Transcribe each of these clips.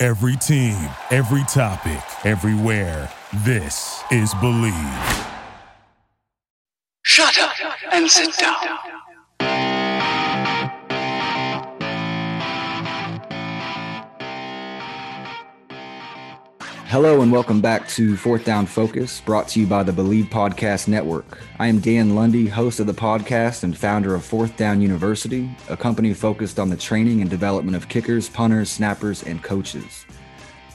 Every team, every topic, everywhere. This is Blue Wire. Shut up and sit down. Hello and welcome back to Fourth Down Focus, brought to you by the Blue Wire Podcast Network. I am Dan Lundy, host of the podcast and founder of Fourth Down University, a company focused on the training and development of kickers, punters, snappers, and coaches.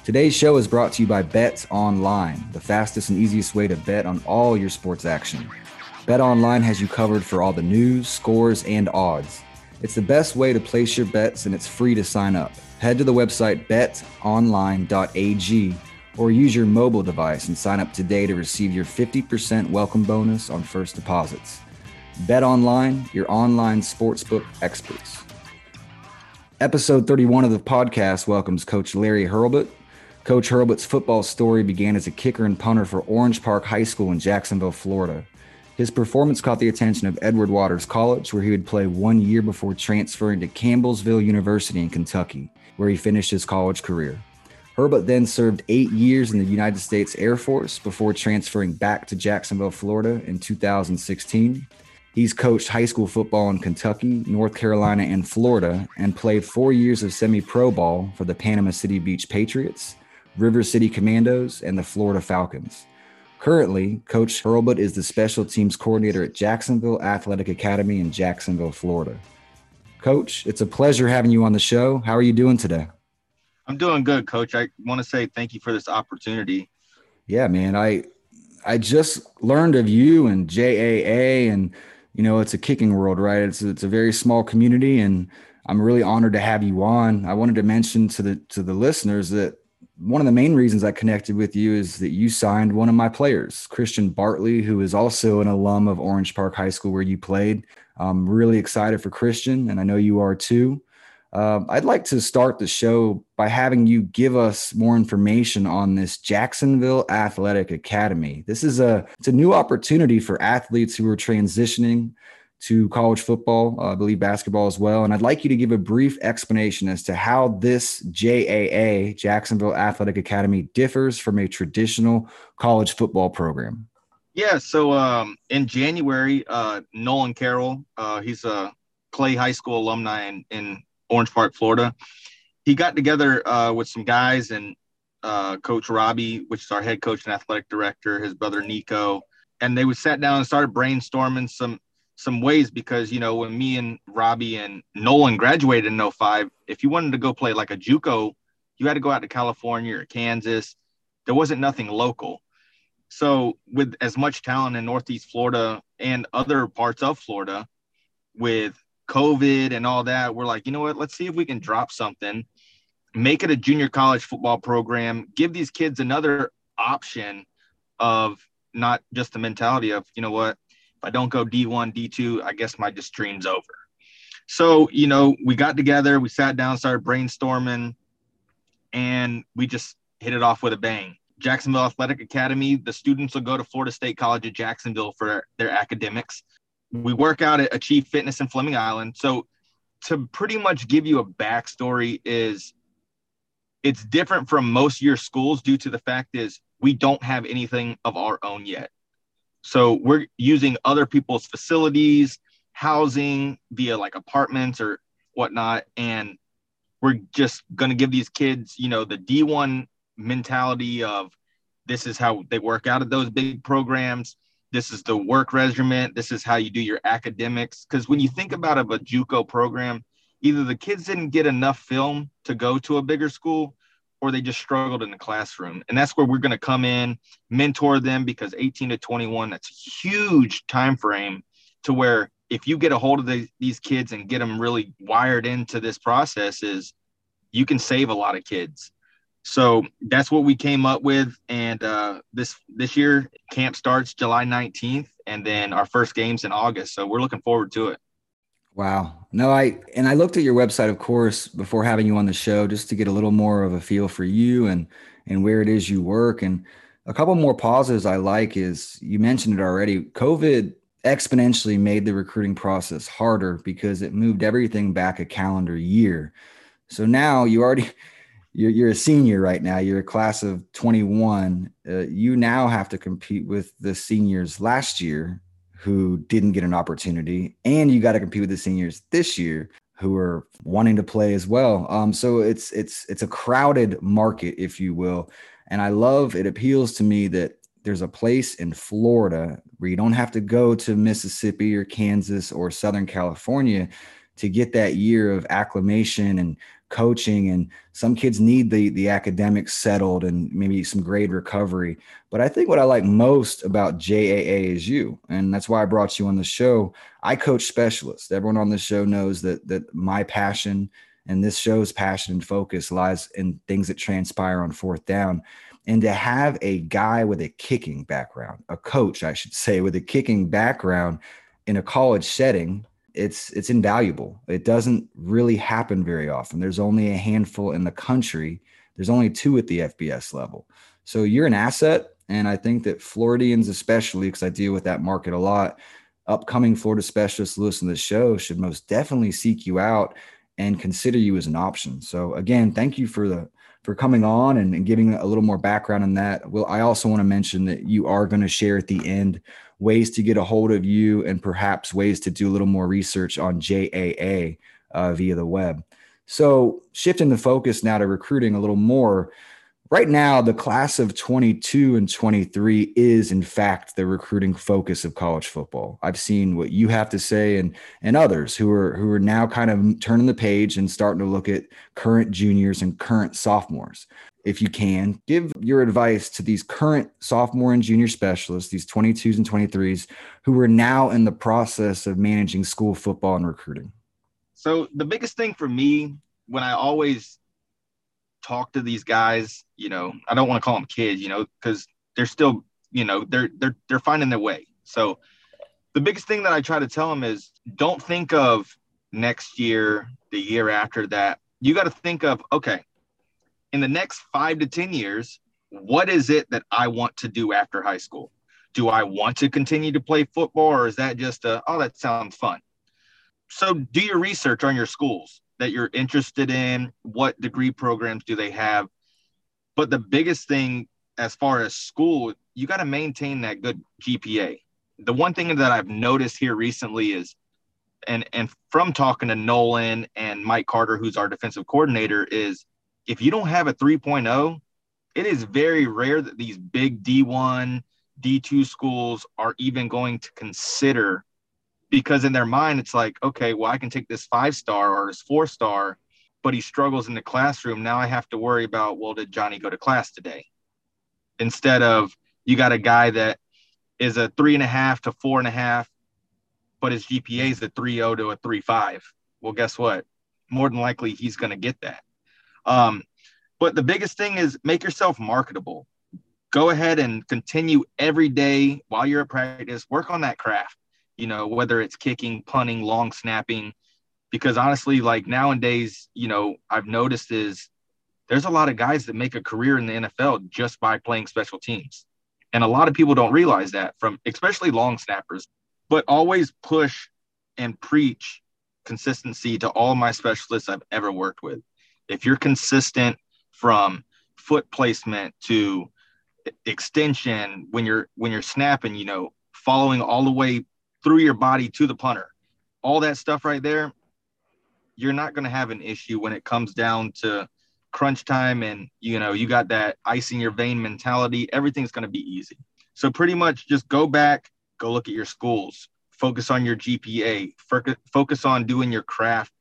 Today's show is brought to you by Bet Online, the fastest and easiest way to bet on all your sports action. Bet Online has you covered for all the news, scores, and odds. It's the best way to place your bets and it's free to sign up. Head to the website betonline.ag or use your mobile device and sign up today to receive your 50% welcome bonus on first deposits. Bet Online, your online sportsbook experts. Episode 31 of the podcast welcomes Coach Larry Hurlbut. Coach Hurlbut's football story began as a kicker and punter for Orange Park High School in Jacksonville, Florida. His performance caught the attention of Edward Waters College, where he would play one year before transferring to Campbellsville University in Kentucky, where he finished his college career. Hurlbut then served eight years in the United States Air Force before transferring back to Jacksonville, Florida in 2016. He's coached high school football in Kentucky, North Carolina, and Florida, and played four years of semi pro ball for the Panama City Beach Patriots, River City Commandos, and the Florida Falcons. Currently, Coach Hurlbut is the special teams coordinator at Jacksonville Athletic Academy in Jacksonville, Florida. Coach, it's a pleasure having you on the show. How are you doing today? I'm doing good, coach. I want to say thank you for this opportunity. Yeah, man. I I just learned of you and JAA and you know, it's a kicking world, right? It's it's a very small community and I'm really honored to have you on. I wanted to mention to the to the listeners that one of the main reasons I connected with you is that you signed one of my players, Christian Bartley, who is also an alum of Orange Park High School where you played. I'm really excited for Christian, and I know you are too. Um, I'd like to start the show by having you give us more information on this Jacksonville Athletic Academy. This is a it's a new opportunity for athletes who are transitioning to college football, uh, I believe basketball as well. And I'd like you to give a brief explanation as to how this JAA, Jacksonville Athletic Academy, differs from a traditional college football program. Yeah, so um, in January, uh, Nolan Carroll, uh, he's a Clay High School alumni in, in Orange Park, Florida. He got together uh, with some guys and uh, Coach Robbie, which is our head coach and athletic director, his brother Nico, and they would sat down and started brainstorming some some ways because you know when me and Robbie and Nolan graduated in 05, if you wanted to go play like a JUCO, you had to go out to California or Kansas. There wasn't nothing local. So with as much talent in Northeast Florida and other parts of Florida, with COVID and all that, we're like, you know what? Let's see if we can drop something, make it a junior college football program, give these kids another option of not just the mentality of, you know what, if I don't go D1, D2, I guess my just dream's over. So, you know, we got together, we sat down, started brainstorming, and we just hit it off with a bang. Jacksonville Athletic Academy, the students will go to Florida State College of Jacksonville for their academics. We work out at Achieve Fitness in Fleming Island. So, to pretty much give you a backstory, is it's different from most your schools due to the fact is we don't have anything of our own yet. So we're using other people's facilities, housing via like apartments or whatnot. And we're just going to give these kids, you know, the D1 mentality of this is how they work out at those big programs. This is the work regimen. This is how you do your academics. Because when you think about a JUCO program, either the kids didn't get enough film to go to a bigger school or they just struggled in the classroom. And that's where we're going to come in, mentor them because 18 to 21, that's a huge time frame to where if you get a hold of the, these kids and get them really wired into this process is you can save a lot of kids. So that's what we came up with. And uh, this this year camp starts July 19th, and then our first games in August. So we're looking forward to it. Wow. No, I and I looked at your website, of course, before having you on the show, just to get a little more of a feel for you and and where it is you work. And a couple more pauses I like is you mentioned it already. COVID exponentially made the recruiting process harder because it moved everything back a calendar year. So now you already you're, you're a senior right now. You're a class of 21. Uh, you now have to compete with the seniors last year who didn't get an opportunity, and you got to compete with the seniors this year who are wanting to play as well. Um, so it's it's it's a crowded market, if you will. And I love it appeals to me that there's a place in Florida where you don't have to go to Mississippi or Kansas or Southern California to get that year of acclimation and coaching and some kids need the the academics settled and maybe some grade recovery. But i think what i like most about jaa is you and that's why i brought you on the show. I coach specialists. Everyone on the show knows that that my passion and this show's passion and focus lies in things that transpire on fourth down. And to have a guy with a kicking background a coach i should say with a kicking background in a college setting it's it's invaluable. It doesn't really happen very often. There's only a handful in the country. There's only two at the FBS level. So you're an asset, and I think that Floridians, especially because I deal with that market a lot, upcoming Florida specialists listen to the show should most definitely seek you out and consider you as an option. So again, thank you for the for coming on and, and giving a little more background on that. Well, I also want to mention that you are going to share at the end ways to get a hold of you and perhaps ways to do a little more research on JAA uh, via the web. So, shifting the focus now to recruiting a little more. Right now, the class of 22 and 23 is, in fact, the recruiting focus of college football. I've seen what you have to say, and and others who are who are now kind of turning the page and starting to look at current juniors and current sophomores if you can, give your advice to these current sophomore and junior specialists, these 22s and 23s, who are now in the process of managing school football and recruiting? So, the biggest thing for me when I always talk to these guys, you know, I don't want to call them kids, you know, because they're still, you know, they're they're they're finding their way. So, the biggest thing that I try to tell them is don't think of next year, the year after that. You got to think of, okay, in the next five to 10 years, what is it that I want to do after high school? Do I want to continue to play football or is that just a, oh, that sounds fun? So do your research on your schools that you're interested in. What degree programs do they have? But the biggest thing as far as school, you got to maintain that good GPA. The one thing that I've noticed here recently is, and and from talking to Nolan and Mike Carter, who's our defensive coordinator, is if you don't have a 3.0, it is very rare that these big D1, D2 schools are even going to consider because in their mind it's like, okay, well I can take this 5 star or this 4 star, but he struggles in the classroom. Now I have to worry about, well, did Johnny go to class today? Instead of you got a guy that is a three and a half to four and a half, but his GPA is a 3.0 to a 3.5. Well, guess what? More than likely he's going to get that. Um, but the biggest thing is make yourself marketable. Go ahead and continue every day while you're at practice, work on that craft, you know, whether it's kicking, punting, long snapping. Because honestly, like nowadays, you know, I've noticed is there's a lot of guys that make a career in the NFL just by playing special teams. And a lot of people don't realize that from especially long snappers, but always push and preach consistency to all my specialists I've ever worked with if you're consistent from foot placement to extension when you're when you're snapping, you know, following all the way through your body to the punter, all that stuff right there, you're not going to have an issue when it comes down to crunch time and you know you got that ice in your vein mentality. Everything's going to be easy. So pretty much just go back go look at your schools focus on your gpa focus on doing your craft.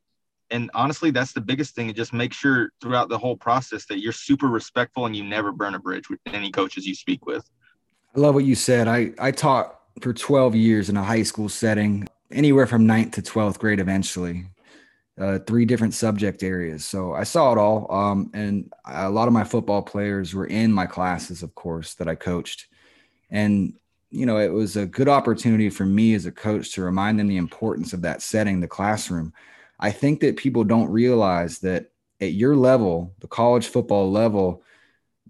And honestly that's the biggest thing. Just make sure throughout the whole process that you're super respectful and you never burn a bridge with any coaches you speak with. I love what you said. I i taught for 12 years in a high school setting anywhere from ninth to 12th grade eventually uh, three different subject areas. So I saw it all. Um, and a lot of my football players were in my classes, of course, that I coached. And, you know, it was a good opportunity for me as a coach to remind them the importance of that setting, the classroom. I think that people don't realize that at your level, the college football level,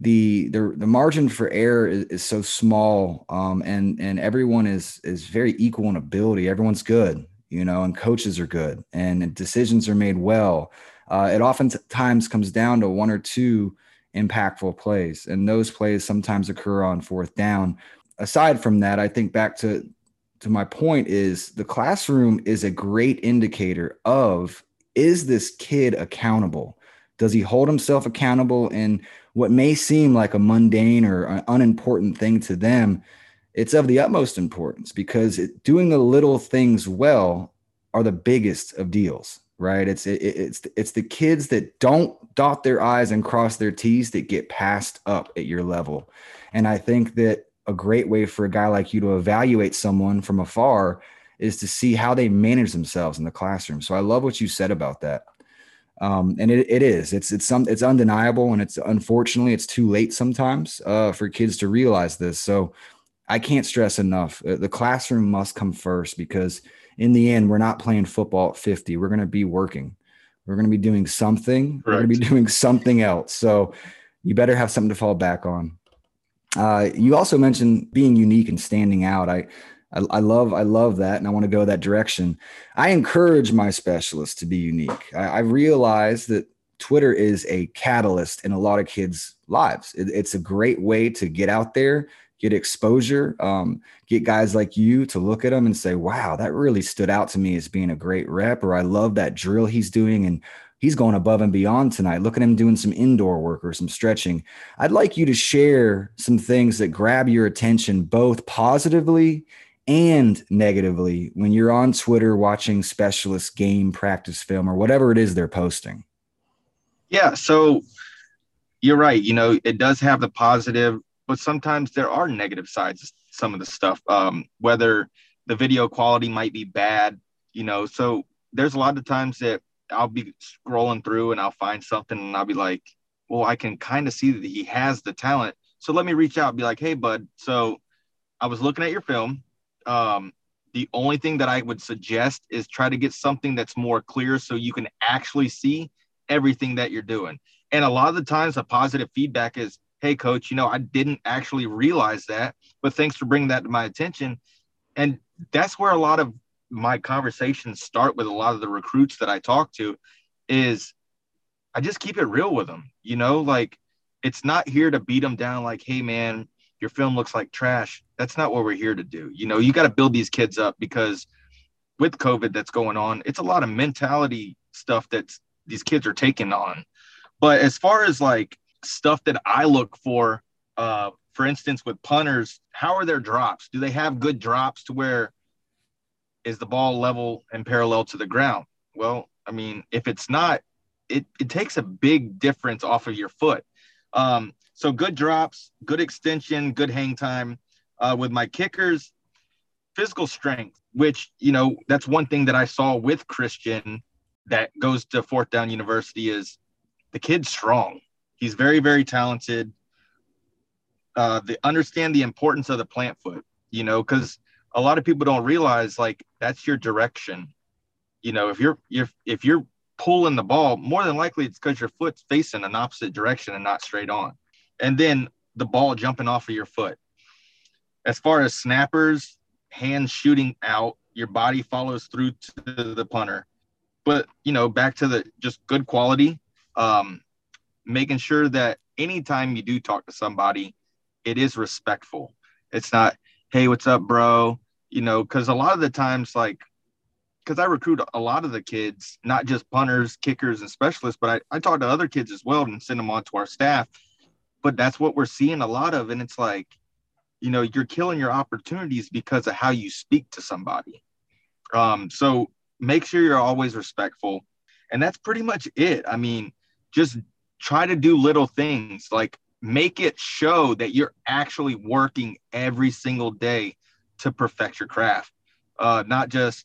the the, the margin for error is, is so small um, and and everyone is is very equal in ability everyone's good you know, and coaches are good and decisions are made well. Uh, it oftentimes comes down to one or two impactful plays, and those plays sometimes occur on fourth down. Aside from that, I think back to to my point is the classroom is a great indicator of is this kid accountable? Does he hold himself accountable in what may seem like a mundane or unimportant thing to them? it's of the utmost importance because it, doing the little things well are the biggest of deals right? It's it, it's it's the kids that don't dot their i's and cross their t's that get passed up at your level. And i think that a great way for a guy like you to evaluate someone from afar is to see how they manage themselves in the classroom. So i love what you said about that um, and it, it is it's it's some it's undeniable and it's unfortunately it's too late sometimes uh, for kids to realize this so I can't stress enough. Uh, the classroom must come first because in the end, we're not playing football at 50. We're going to be working. We're going to be doing something. Correct. We're going to be doing something else. So you better have something to fall back on. Uh, you also mentioned being unique and standing out. I, I, I love, I love that, and I want to go that direction. I encourage my specialists to be unique. I, I realize that Twitter is a catalyst in a lot of kids' lives. It, it's a great way to get out there, get exposure, um, get guys like you to look at them and say, wow, that really stood out to me as being a great rep, or I love that drill he's doing. And he's going above and beyond tonight. Look at him doing some indoor work or some stretching. I'd like you to share some things that grab your attention both positively and negatively when you're on Twitter watching specialist game practice film or whatever it is they're posting. Yeah. So you're right. You know, it does have the positive but sometimes there are negative sides to some of the stuff um, whether the video quality might be bad you know so there's a lot of times that i'll be scrolling through and i'll find something and i'll be like well i can kind of see that he has the talent so let me reach out and be like hey bud so i was looking at your film um, the only thing that i would suggest is try to get something that's more clear so you can actually see everything that you're doing. And a lot of the times the positive feedback is hey coach you know i didn't actually realize that but thanks for bringing that to my attention. And that's where a lot of my conversations start with a lot of the recruits that i talk to is i just keep it real with them you know? Like it's not here to beat them down like hey man your film looks like trash that's not what we're here to do you know you got to build these kids up because with covid that's going on it's a lot of mentality stuff that these kids are taking on but as far as like stuff that I look for, uh, for instance, with punters, how are their drops? Do they have good drops to where is the ball level and parallel to the ground? Well, I mean, if it's not, it, it takes a big difference off of your foot. Um, so good drops, good extension, good hang time. Uh, with my kickers, physical strength, which, you know, that's one thing that I saw with Christian that goes to fourth down university is the kid's strong. He's very, very talented. Uh, they understand the importance of the plant foot, you know, because a lot of people don't realize like that's your direction. You know, if you're if if you're pulling the ball, more than likely it's because your foot's facing an opposite direction and not straight on. And then the ball jumping off of your foot. As far as snappers, hands shooting out, your body follows through to the punter. But you know, back to the just good quality. Um, making sure that anytime you do talk to somebody, it is respectful. It's not, hey, what's up, bro? You know, because a lot of the times, like, because I recruit a lot of the kids, not just punters, kickers, and specialists, but I, I talk to other kids as well and send them on to our staff. But that's what we're seeing a lot of. And it's like, you know, you're killing your opportunities because of how you speak to somebody. Um, so make sure you're always respectful. And that's pretty much it. I mean, just try to do little things like make it show that you're actually working every single day to perfect your craft uh, not just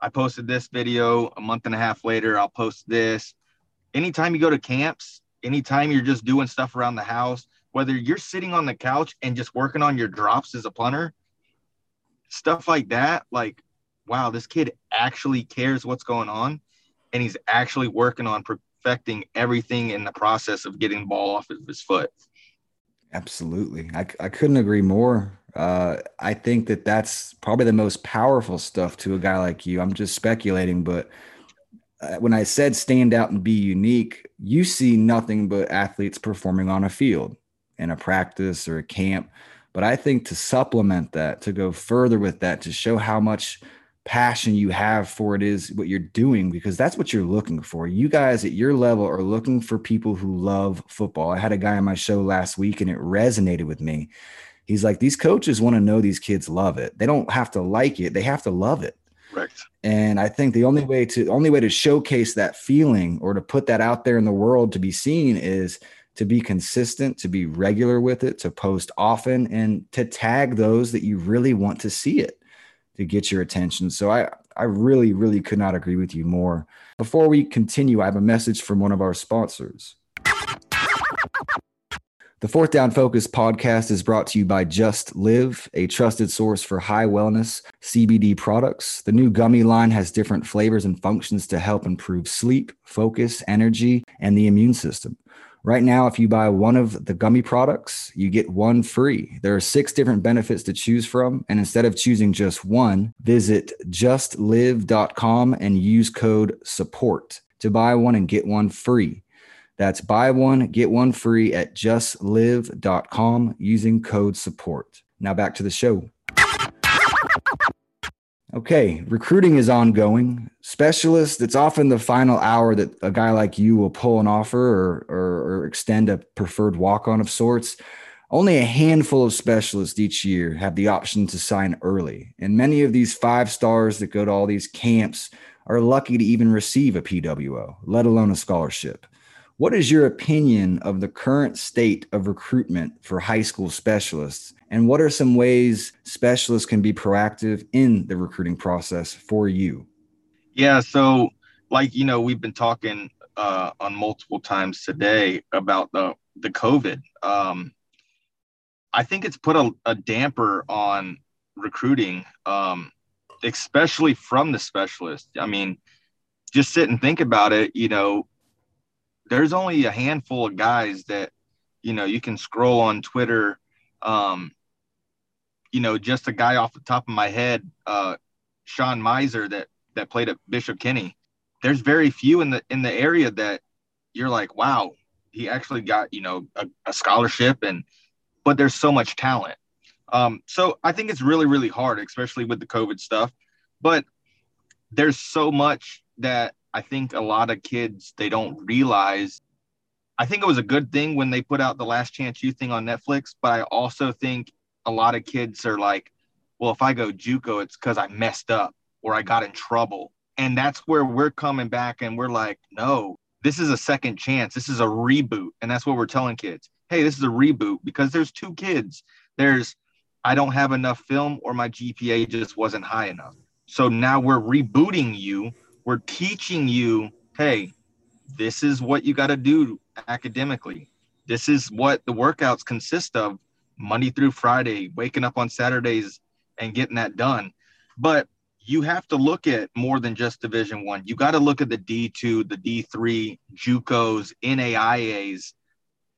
I posted this video a month and a half later. I'll post this. Anytime you go to camps, anytime you're just doing stuff around the house, whether you're sitting on the couch and just working on your drops as a punter, stuff like that, like, wow, this kid actually cares what's going on and he's actually working on perfecting everything in the process of getting the ball off of his foot. Absolutely. I, I couldn't agree more. Uh, I think that that's probably the most powerful stuff to a guy like you. I'm just speculating, but Uh, when I said stand out and be unique, you see nothing but athletes performing on a field in a practice or a camp. But I think to supplement that, to go further with that, to show how much passion you have for it is what you're doing because that's what you're looking for. You guys at your level are looking for people who love football. I had a guy on my show last week and it resonated with me. He's like, these coaches want to know these kids love it. They don't have to like it, they have to love it. Correct. And I think the only way to only way to showcase that feeling or to put that out there in the world to be seen is to be consistent, to be regular with it, to post often, and to tag those that you really want to see it to get your attention. So I, I really, really could not agree with you more. Before we continue, I have a message from one of our sponsors. The Fourth Down Focus podcast is brought to you by Just Live, a trusted source for high wellness CBD products. The new gummy line has different flavors and functions to help improve sleep, focus, energy, and the immune system. Right now, if you buy one of the gummy products, you get one free. There are six different benefits to choose from. And instead of choosing just one, visit justlive.com and use code SUPPORT to buy one and get one free. That's buy one, get one free at justlive.com using code SUPPORT. Now back to the show. Okay, recruiting is ongoing. Specialist, it's often the final hour that a guy like you will pull an offer or, or, or extend a preferred walk on of sorts. Only a handful of specialists each year have the option to sign early. And many of these five stars that go to all these camps are lucky to even receive a PWO, let alone a scholarship. What is your opinion of the current state of recruitment for high school specialists? And what are some ways specialists can be proactive in the recruiting process for you? Yeah. So, like, you know, we've been talking uh, on multiple times today about the, the COVID. Um, I think it's put a, a damper on recruiting, um, especially from the specialist. I mean, just sit and think about it. You know, there's only a handful of guys that you know you can scroll on Twitter. Um, you know, just a guy off the top of my head, uh, Sean Miser that that played at Bishop Kenny. There's very few in the in the area that you're like, wow, he actually got you know a, a scholarship, and but there's so much talent. Um, so I think it's really really hard, especially with the COVID stuff. But there's so much that I think a lot of kids they don't realize. I think it was a good thing when they put out the Last Chance U thing on Netflix, but I also think a lot of kids are like, well, if I go JUCO, it's because I messed up or I got in trouble, and that's where we're coming back and we're like, no, this is a second chance. This is a reboot, and that's what we're telling kids. Hey, this is a reboot because there's two kids. There's I don't have enough film or my GPA just wasn't high enough. So now we're rebooting you we're teaching you, hey, this is what you got to do academically. This is what the workouts consist of Monday through Friday, waking up on Saturdays and getting that done. But you have to look at more than just division one. You got to look at the D2, the D3, JUCOs, NAIAs,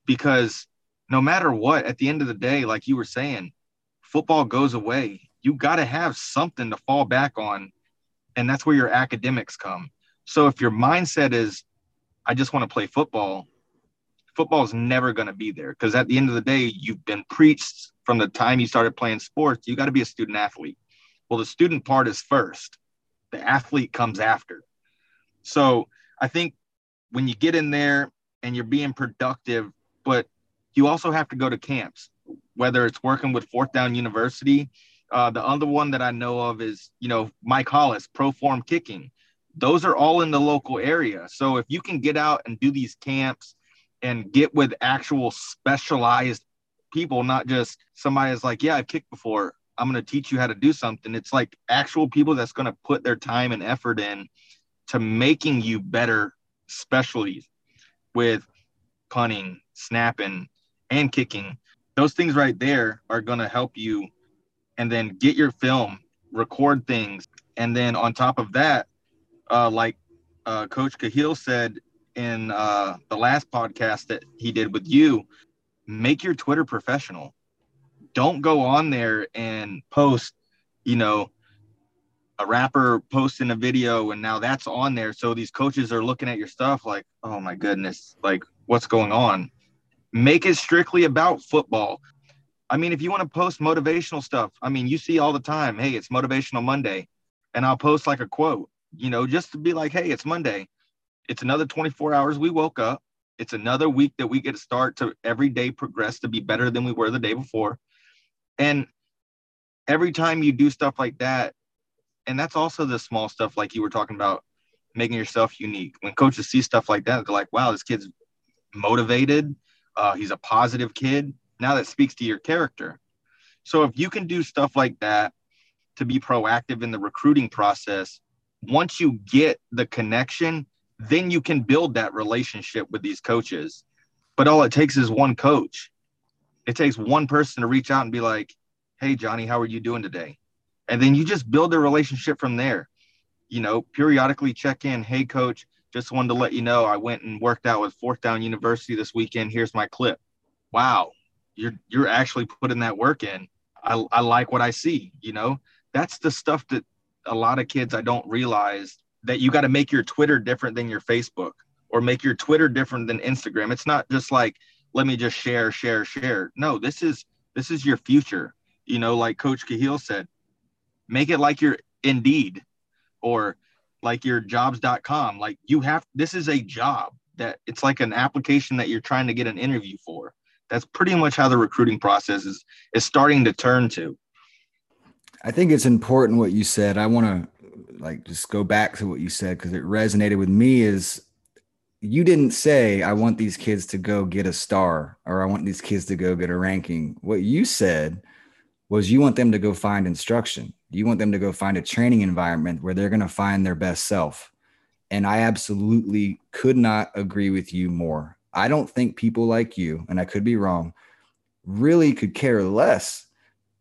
because no matter what, at the end of the day, like you were saying, football goes away. You got to have something to fall back on and that's where your academics come. So if your mindset is, I just want to play football, football is never going to be there because at the end of the day, you've been preached from the time you started playing sports, you got to be a student athlete. Well, the student part is first, the athlete comes after. So I think when you get in there and you're being productive, but you also have to go to camps, whether it's working with Fourth Down University uh, the other one that I know of is, you know, Mike Hollis, Pro Form Kicking. Those are all in the local area. So if you can get out and do these camps and get with actual specialized people, not just somebody that's like, yeah, I've kicked before. I'm going to teach you how to do something. It's like actual people that's going to put their time and effort in to making you better specialties with punting, snapping, and kicking. Those things right there are going to help you and then get your film, record things. And then on top of that, uh, like uh, Coach Cahill said in uh, the last podcast that he did with you, make your Twitter professional. Don't go on there and post, you know, a rapper posting a video and now that's on there. So these coaches are looking at your stuff like, oh my goodness, like what's going on? Make it strictly about football. I mean, if you want to post motivational stuff, I mean, you see all the time, hey, it's motivational Monday. And I'll post like a quote, you know, just to be like, hey, it's Monday. It's another 24 hours we woke up. It's another week that we get to start to every day progress to be better than we were the day before. And every time you do stuff like that, and that's also the small stuff like you were talking about making yourself unique. When coaches see stuff like that, they're like, wow, this kid's motivated. Uh, he's a positive kid. Now that speaks to your character. So if you can do stuff like that to be proactive in the recruiting process, once you get the connection, then you can build that relationship with these coaches. But all it takes is one coach. It takes one person to reach out and be like, hey, Johnny, how are you doing today? And then you just build a relationship from there. You know, periodically check in. Hey, coach, just wanted to let you know I went and worked out with Fourth Down University this weekend. Here's my clip. Wow, you're you're actually putting that work in. I, I like what I see. You know, that's the stuff that a lot of kids I don't realize that you got to make your Twitter different than your Facebook or make your Twitter different than Instagram. It's not just like let me just share, share, share. No, this is this is your future. You know, like Coach Cahill said, make it like your Indeed or like your jobs.com. Like you have this is a job that it's like an application that you're trying to get an interview for. That's pretty much how the recruiting process is is starting to turn to. I think it's important what you said. I want to like just go back to what you said because it resonated with me is you didn't say I want these kids to go get a star or I want these kids to go get a ranking. What you said was you want them to go find instruction. You want them to go find a training environment where they're going to find their best self. And I absolutely could not agree with you more. I don't think people like you, and I could be wrong, really could care less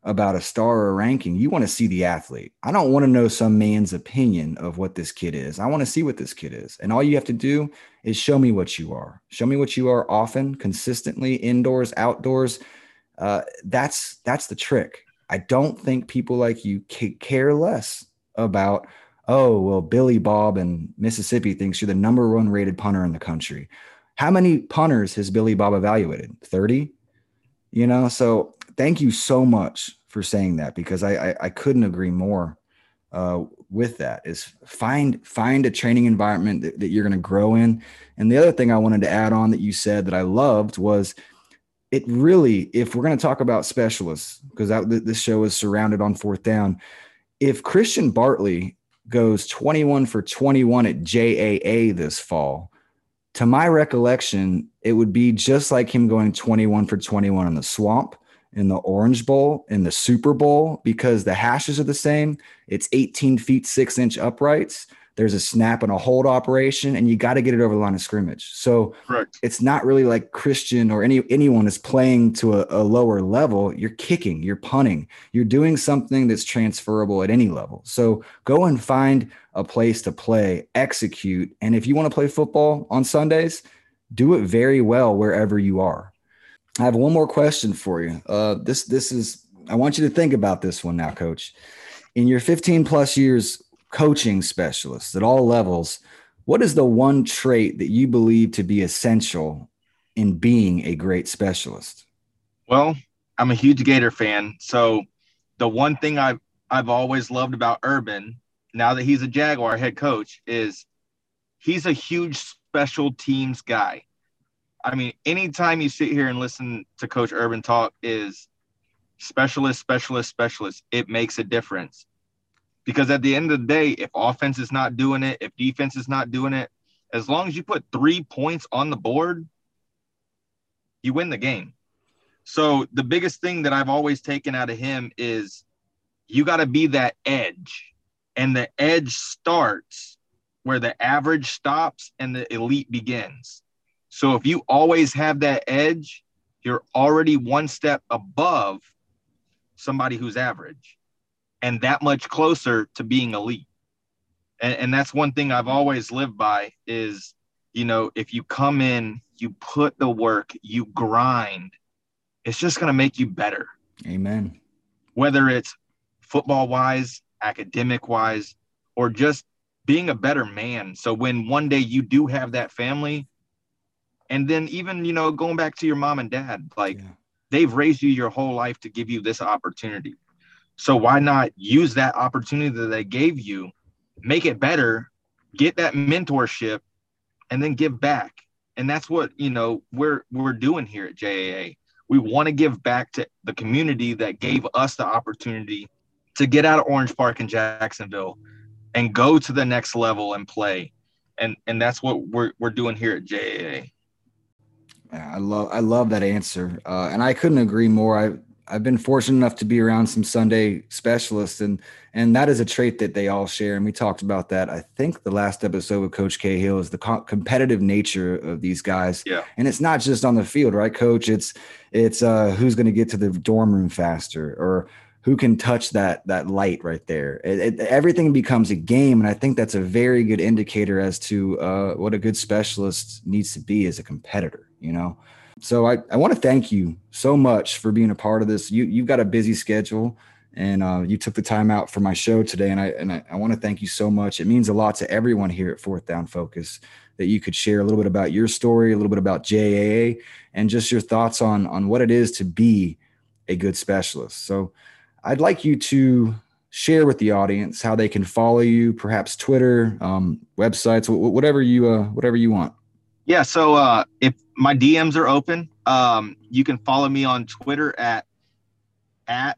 about a star or a ranking. You want to see the athlete. I don't want to know some man's opinion of what this kid is. I want to see what this kid is. And all you have to do is show me what you are. Show me what you are often, consistently, indoors, outdoors. Uh, that's that's the trick. I don't think people like you care less about, oh, well, Billy Bob in Mississippi thinks you're the number one rated punter in the country. How many punters has Billy Bob evaluated? 30? You know, so thank you so much for saying that because I I, I couldn't agree more uh, with that is find find a training environment that, that you're going to grow in. And the other thing I wanted to add on that you said that I loved was it really, if we're going to talk about specialists, because this show is surrounded on fourth down, if Christian Bartley goes 21 for 21 at JAA this fall, to my recollection, it would be just like him going 21 for 21 in the swamp, in the Orange Bowl, in the Super Bowl, because the hashes are the same. It's 18 feet, six inch uprights there's a snap and a hold operation, and you got to get it over the line of scrimmage. So Correct. it's not really like Christian or any anyone is playing to a, a, lower level. You're kicking, you're punting, you're doing something that's transferable at any level. So go and find a place to play, execute, and if you want to play football on Sundays, do it very well wherever you are. I have one more question for you. Uh, this this is I want you to think about this one now, Coach. In your 15 plus years coaching specialists at all levels, what is the one trait that you believe to be essential in being a great specialist? Well, I'm a huge Gator fan. So the one thing I've I've always loved about Urban, now that he's a Jaguar head coach, is he's a huge special teams guy. I mean, anytime you sit here and listen to Coach Urban talk is specialist, specialist, specialist. It makes a difference. Because at the end of the day, if offense is not doing it, if defense is not doing it, as long as you put three points on the board, you win the game. So the biggest thing that I've always taken out of him is you got to be that edge. And the edge starts where the average stops and the elite begins. So if you always have that edge, you're already one step above somebody who's average and that much closer to being elite. And, and that's one thing I've always lived by is, you know, if you come in, you put the work, you grind, it's just going to make you better. Amen. Whether it's football wise, academic wise, or just being a better man. So when one day you do have that family, and then even, you know, going back to your mom and dad, like yeah. they've raised you your whole life to give you this opportunity. So why not use that opportunity that they gave you, make it better, get that mentorship, and then give back. And that's what, you know, we're we're doing here at JAA. We want to give back to the community that gave us the opportunity to get out of Orange Park in Jacksonville and go to the next level and play. And and that's what we're we're doing here at JAA. I love I love that answer, uh, and I couldn't agree more. I I've been fortunate enough to be around some Sunday specialists, and and that is a trait that they all share. And we talked about that. I think the last episode with Coach Cahill is the co- competitive nature of these guys. Yeah, and it's not just on the field, right, Coach? It's it's uh, who's going to get to the dorm room faster, or who can touch that that light right there. It, it, everything becomes a game, and I think that's a very good indicator as to uh, what a good specialist needs to be as a competitor. You know. So I, I want to thank you so much for being a part of this. You you've got a busy schedule and uh, you took the time out for my show today. And I and I, I want to thank you so much. It means a lot to everyone here at Fourth Down Focus that you could share a little bit about your story, a little bit about JAA, and just your thoughts on on what it is to be a good specialist. So I'd like you to share with the audience how they can follow you, perhaps Twitter, um, websites, whatever you uh, whatever you want. Yeah. So uh, if my DMs are open, um, you can follow me on Twitter at at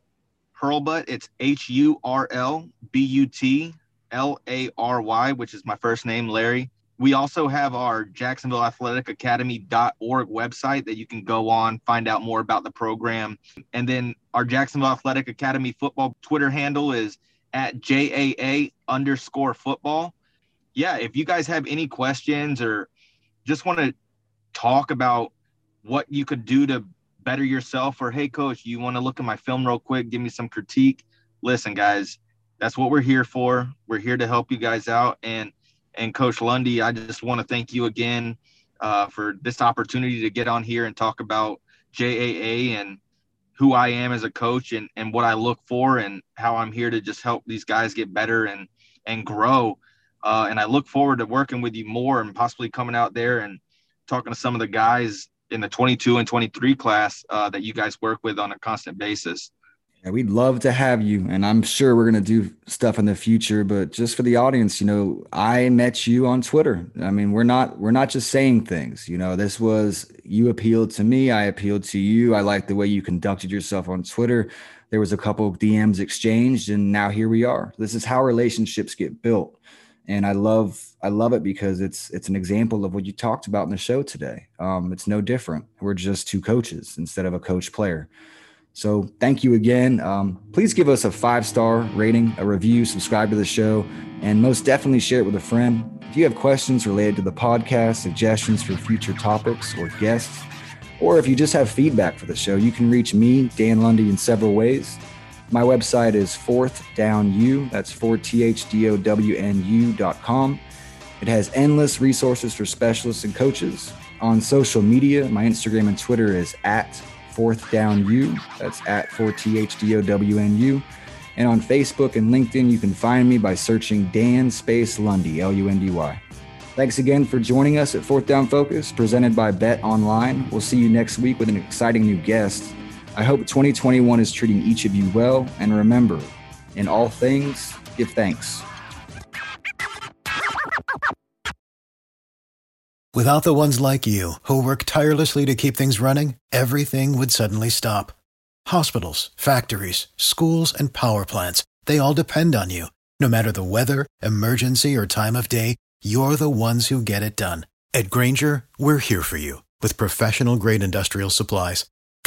Hurlbut. It's H U R L B U T L A R Y, which is my first name, Larry. We also have our Jacksonville Athletic Academy.org website that you can go on, find out more about the program. And then our Jacksonville Athletic Academy football Twitter handle is at JAA underscore football. Yeah, if you guys have any questions or just want to talk about what you could do to better yourself or hey coach you want to look at my film real quick? Give me some critique. Listen guys that's what we're here for. We're here to help you guys out. And and coach lundy i just want to thank you again uh, for this opportunity to get on here and talk about jaa and who i am as a coach and and what i look for and how i'm here to just help these guys get better and and grow uh, and I look forward to working with you more and possibly coming out there and talking to some of the guys in the 22 and 23 class uh, that you guys work with on a constant basis. Yeah, we'd love to have you, and I'm sure we're going to do stuff in the future. But just for the audience, you know, I met you on Twitter. I mean, we're not we're not just saying things. You know, this was you appealed to me, I appealed to you. I like the way you conducted yourself on Twitter. There was a couple of DMs exchanged, and now here we are. This is how relationships get built and I love I love it because it's it's an example of what you talked about in the show today. Um, it's no different. We're just two coaches instead of a coach player. So thank you again. Um, please give us a five star rating, a review, subscribe to the show, and most definitely share it with a friend. If you have questions related to the podcast, suggestions for future topics or guests, or if you just have feedback for the show, you can reach me, Dan Lundy, in several ways. My website is fourth down u. That's 4thdownu dot com. It has endless resources for specialists and coaches. On social media, my Instagram and Twitter is at fourth down u. That's at 4thdownu. And on Facebook and LinkedIn, you can find me by searching Dan Space Lundy, L U N D Y. Thanks again for joining us at Fourth Down Focus, presented by Bet Online. We'll see you next week with an exciting new guest. I hope 2021 is treating each of you well. And remember, in all things, give thanks. Without the ones like you, who work tirelessly to keep things running, everything would suddenly stop. Hospitals, factories, schools, and power plants, they all depend on you. No matter the weather, emergency, or time of day, you're the ones who get it done. At Grainger, we're here for you with professional grade industrial supplies.